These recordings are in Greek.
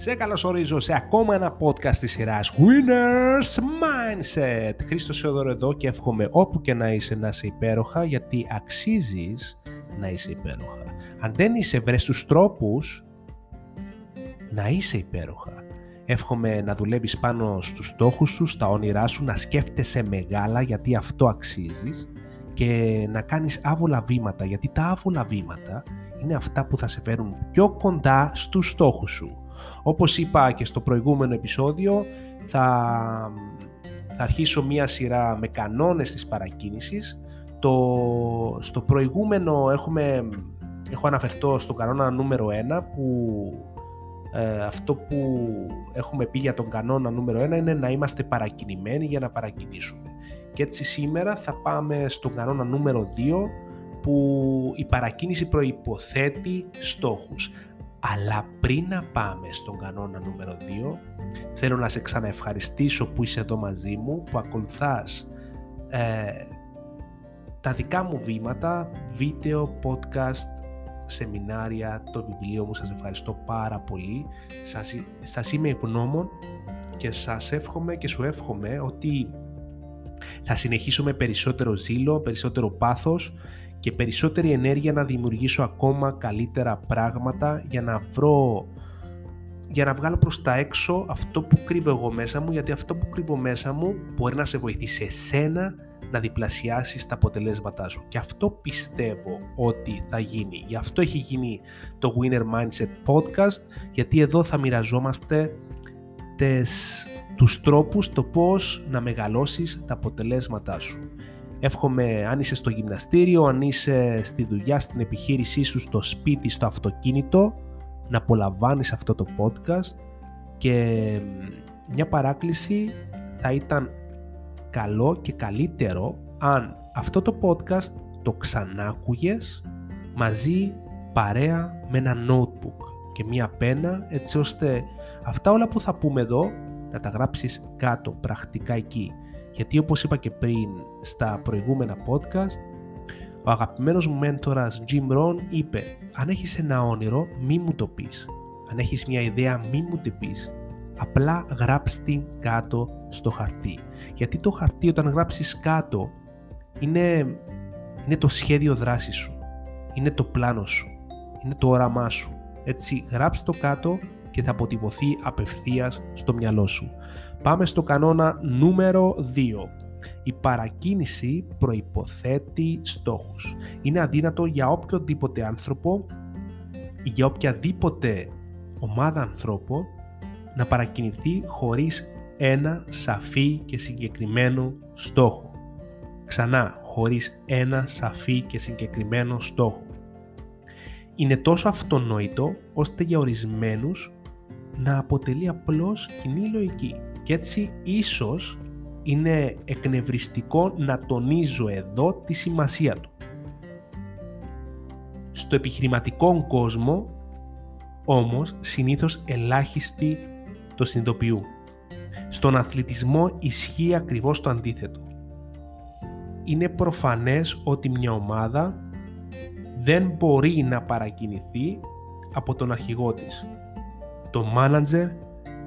Σε καλωσορίζω σε ακόμα ένα podcast της σειράς Winners Mindset. Χρήστος Σεωδόρο εδώ και εύχομαι όπου και να είσαι να είσαι υπέροχα γιατί αξίζεις να είσαι υπέροχα. Αν δεν είσαι βρες τους τρόπους να είσαι υπέροχα. Εύχομαι να δουλεύεις πάνω στους στόχους σου, στα όνειρά σου, να σκέφτεσαι μεγάλα γιατί αυτό αξίζεις και να κάνεις άβολα βήματα γιατί τα άβολα βήματα είναι αυτά που θα σε φέρουν πιο κοντά στους στόχους σου. Όπως είπα και στο προηγούμενο επεισόδιο, θα, θα αρχίσω μία σειρά με κανόνες της παρακίνησης. Το, στο προηγούμενο έχουμε, έχω αναφερθώ στο κανόνα νούμερο 1 που ε, αυτό που έχουμε πει για τον κανόνα νούμερο 1 είναι να είμαστε παρακινημένοι για να παρακινήσουμε. Και έτσι σήμερα θα πάμε στον κανόνα νούμερο 2 που η παρακίνηση προϋποθέτει στόχους. Αλλά πριν να πάμε στον κανόνα νούμερο 2, θέλω να σε ξαναευχαριστήσω που είσαι εδώ μαζί μου, που ακολουθάς ε, τα δικά μου βήματα, βίντεο, podcast, σεμινάρια, το βιβλίο μου. Σας ευχαριστώ πάρα πολύ. Σας, σας είμαι ευγνώμων και σας εύχομαι και σου εύχομαι ότι θα συνεχίσω με περισσότερο ζήλο, περισσότερο πάθος και περισσότερη ενέργεια να δημιουργήσω ακόμα καλύτερα πράγματα για να βρω για να βγάλω προς τα έξω αυτό που κρύβω εγώ μέσα μου γιατί αυτό που κρύβω μέσα μου μπορεί να σε βοηθήσει εσένα να διπλασιάσεις τα αποτελέσματά σου. Και αυτό πιστεύω ότι θα γίνει. Γι' αυτό έχει γίνει το Winner Mindset Podcast γιατί εδώ θα μοιραζόμαστε τες, τους τρόπους το πώς να μεγαλώσεις τα αποτελέσματά σου Εύχομαι αν είσαι στο γυμναστήριο, αν είσαι στη δουλειά, στην επιχείρησή σου, στο σπίτι, στο αυτοκίνητο, να απολαμβάνεις αυτό το podcast. Και μια παράκληση θα ήταν καλό και καλύτερο αν αυτό το podcast το ξανάκουγες μαζί παρέα με ένα notebook και μία πένα έτσι ώστε αυτά όλα που θα πούμε εδώ να τα γράψεις κάτω πρακτικά εκεί γιατί όπως είπα και πριν στα προηγούμενα podcast, ο αγαπημένος μου μέντορας Jim Rohn είπε «Αν έχεις ένα όνειρο, μη μου το πεις. Αν έχεις μια ιδέα, μη μου την πεις. Απλά γράψ την κάτω στο χαρτί. Γιατί το χαρτί όταν γράψεις κάτω είναι, είναι το σχέδιο δράσης σου. Είναι το πλάνο σου. Είναι το όραμά σου. Έτσι γράψ το κάτω και θα αποτυπωθεί απευθείας στο μυαλό σου. Πάμε στο κανόνα νούμερο 2. Η παρακίνηση προϋποθέτει στόχους. Είναι αδύνατο για οποιοδήποτε άνθρωπο ή για οποιαδήποτε ομάδα ανθρώπων να παρακινηθεί χωρίς ένα σαφή και συγκεκριμένο στόχο. Ξανά, χωρίς ένα σαφή και συγκεκριμένο στόχο. Είναι τόσο αυτονόητο ώστε για ορισμένους να αποτελεί απλώς κοινή λογική. Και έτσι ίσως είναι εκνευριστικό να τονίζω εδώ τη σημασία του. Στο επιχειρηματικό κόσμο όμως συνήθως ελάχιστοι το συνειδητοποιούν. Στον αθλητισμό ισχύει ακριβώς το αντίθετο. Είναι προφανές ότι μια ομάδα δεν μπορεί να παρακινηθεί από τον αρχηγό της, τον μάνατζερ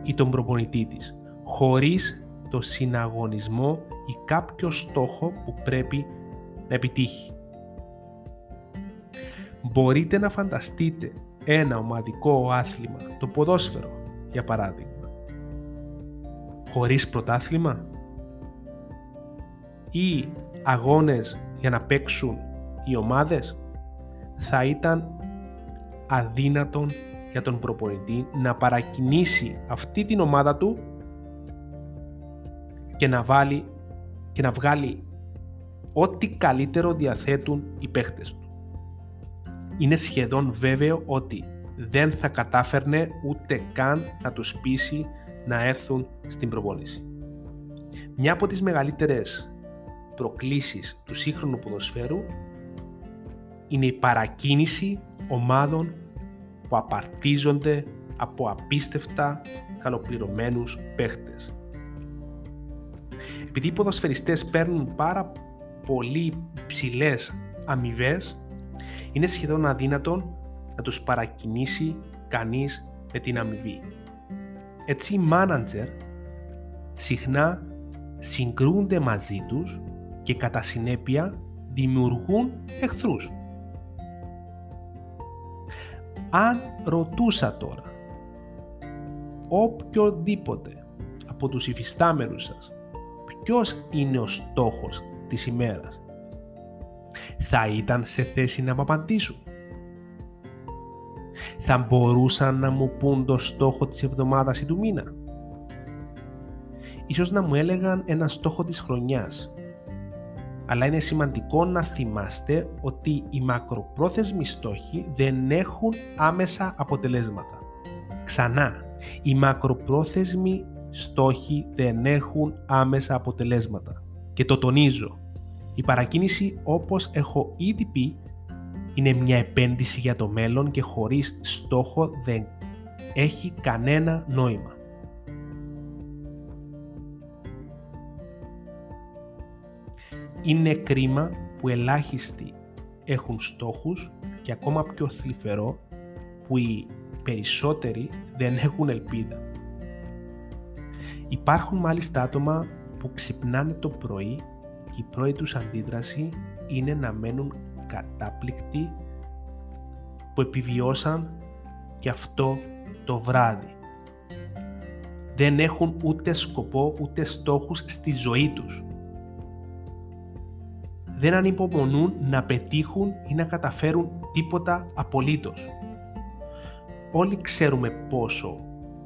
ή τον προπονητή της χωρίς το συναγωνισμό ή κάποιο στόχο που πρέπει να επιτύχει. Μπορείτε να φανταστείτε ένα ομαδικό άθλημα, το ποδόσφαιρο για παράδειγμα, χωρίς πρωτάθλημα; Ή αγώνες για να παίξουν οι ομάδες; Θα ήταν αδύνατον για τον προπονητή να παρακινήσει αυτή την ομάδα του και να, βάλει, και να βγάλει ό,τι καλύτερο διαθέτουν οι παίχτες του. Είναι σχεδόν βέβαιο ότι δεν θα κατάφερνε ούτε καν να τους πείσει να έρθουν στην προπόνηση. Μια από τις μεγαλύτερες προκλήσεις του σύγχρονου ποδοσφαίρου είναι η παρακίνηση ομάδων που απαρτίζονται από απίστευτα καλοπληρωμένους παίχτες επειδή οι ποδοσφαιριστές παίρνουν πάρα πολύ ψηλές αμοιβές, είναι σχεδόν αδύνατον να τους παρακινήσει κανείς με την αμοιβή. Έτσι οι manager συχνά συγκρούνται μαζί τους και κατά συνέπεια δημιουργούν εχθρούς. Αν ρωτούσα τώρα οποιοδήποτε από τους υφιστάμενους σας ποιος είναι ο στόχος της ημέρας θα ήταν σε θέση να μου απαντήσουν. Θα μπορούσαν να μου πούν το στόχο της εβδομάδας ή του μήνα. Ίσως να μου έλεγαν ένα στόχο της χρονιάς. Αλλά είναι σημαντικό να θυμάστε ότι οι μακροπρόθεσμοι στόχοι δεν έχουν άμεσα αποτελέσματα. Ξανά, οι μακροπρόθεσμοι στόχοι δεν έχουν άμεσα αποτελέσματα. Και το τονίζω, η παρακίνηση όπως έχω ήδη πει είναι μια επένδυση για το μέλλον και χωρίς στόχο δεν έχει κανένα νόημα. Είναι κρίμα που ελάχιστοι έχουν στόχους και ακόμα πιο θλιφερό που οι περισσότεροι δεν έχουν ελπίδα. Υπάρχουν μάλιστα άτομα που ξυπνάνε το πρωί και η πρώτη τους αντίδραση είναι να μένουν κατάπληκτοι που επιβιώσαν και αυτό το βράδυ. Δεν έχουν ούτε σκοπό ούτε στόχους στη ζωή τους. Δεν ανυπομονούν να πετύχουν ή να καταφέρουν τίποτα απολύτως. Όλοι ξέρουμε πόσο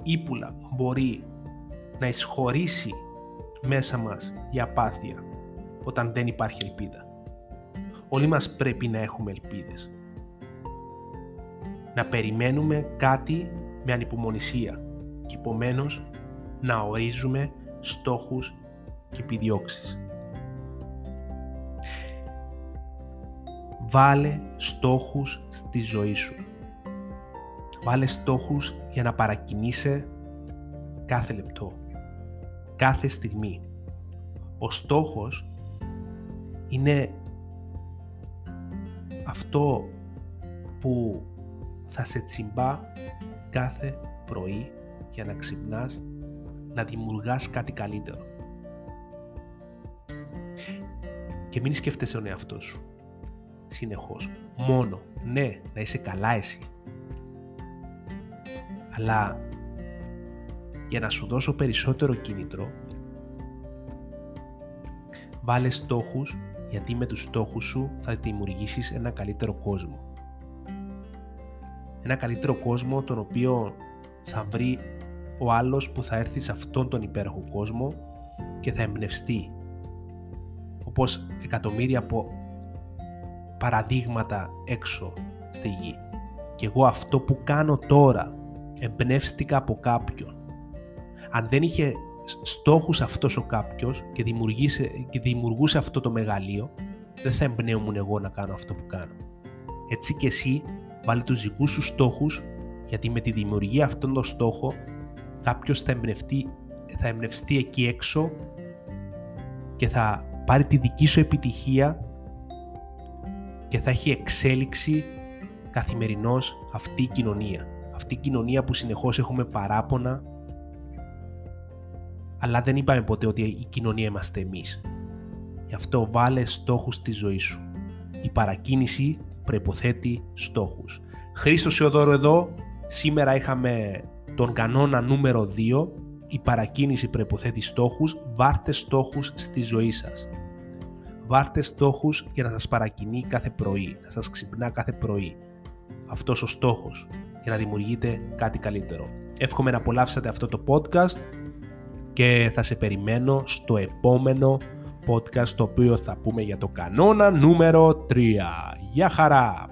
ύπουλα μπορεί να εισχωρήσει μέσα μας η απάθεια όταν δεν υπάρχει ελπίδα. Όλοι μας πρέπει να έχουμε ελπίδες. Να περιμένουμε κάτι με ανυπομονησία και επομένως να ορίζουμε στόχους και επιδιώξεις. Βάλε στόχους στη ζωή σου. Βάλε στόχους για να παρακινείσαι κάθε λεπτό, κάθε στιγμή. Ο στόχος είναι αυτό που θα σε τσιμπά κάθε πρωί για να ξυπνάς, να δημιουργάς κάτι καλύτερο. Και μην σκέφτεσαι τον εαυτό σου. Συνεχώς. Μόνο. Ναι, να είσαι καλά εσύ. Αλλά για να σου δώσω περισσότερο κίνητρο, βάλε στόχους γιατί με τους στόχους σου θα δημιουργήσεις ένα καλύτερο κόσμο. Ένα καλύτερο κόσμο τον οποίο θα βρει ο άλλος που θα έρθει σε αυτόν τον υπέροχο κόσμο και θα εμπνευστεί. Όπως εκατομμύρια από παραδείγματα έξω στη γη. Και εγώ αυτό που κάνω τώρα εμπνεύστηκα από κάποιον. Αν δεν είχε στόχους αυτός ο κάποιος και, και δημιουργούσε αυτό το μεγαλείο, δεν θα εμπνέωμουν εγώ να κάνω αυτό που κάνω. Έτσι και εσύ βάλε τους δικούς σου στόχους, γιατί με τη δημιουργία αυτόν τον στόχο κάποιος θα εμπνευστεί, θα εμπνευστεί εκεί έξω και θα πάρει τη δική σου επιτυχία και θα έχει εξέλιξη καθημερινώς αυτή η κοινωνία. Αυτή η κοινωνία που συνεχώς έχουμε παράπονα αλλά δεν είπαμε ποτέ ότι η κοινωνία είμαστε εμείς. Γι' αυτό βάλε στόχους στη ζωή σου. Η παρακίνηση προϋποθέτει στόχους. Χρήστο Σεοδόρο εδώ. Σήμερα είχαμε τον κανόνα νούμερο 2. Η παρακίνηση προϋποθέτει στόχους. Βάρτε στόχους στη ζωή σας. Βάρτε στόχους για να σας παρακινεί κάθε πρωί, να σας ξυπνά κάθε πρωί. Αυτός ο στόχος για να δημιουργείτε κάτι καλύτερο. Εύχομαι να απολαύσατε αυτό το podcast και θα σε περιμένω στο επόμενο podcast το οποίο θα πούμε για το κανόνα νούμερο 3. Γεια χαρά!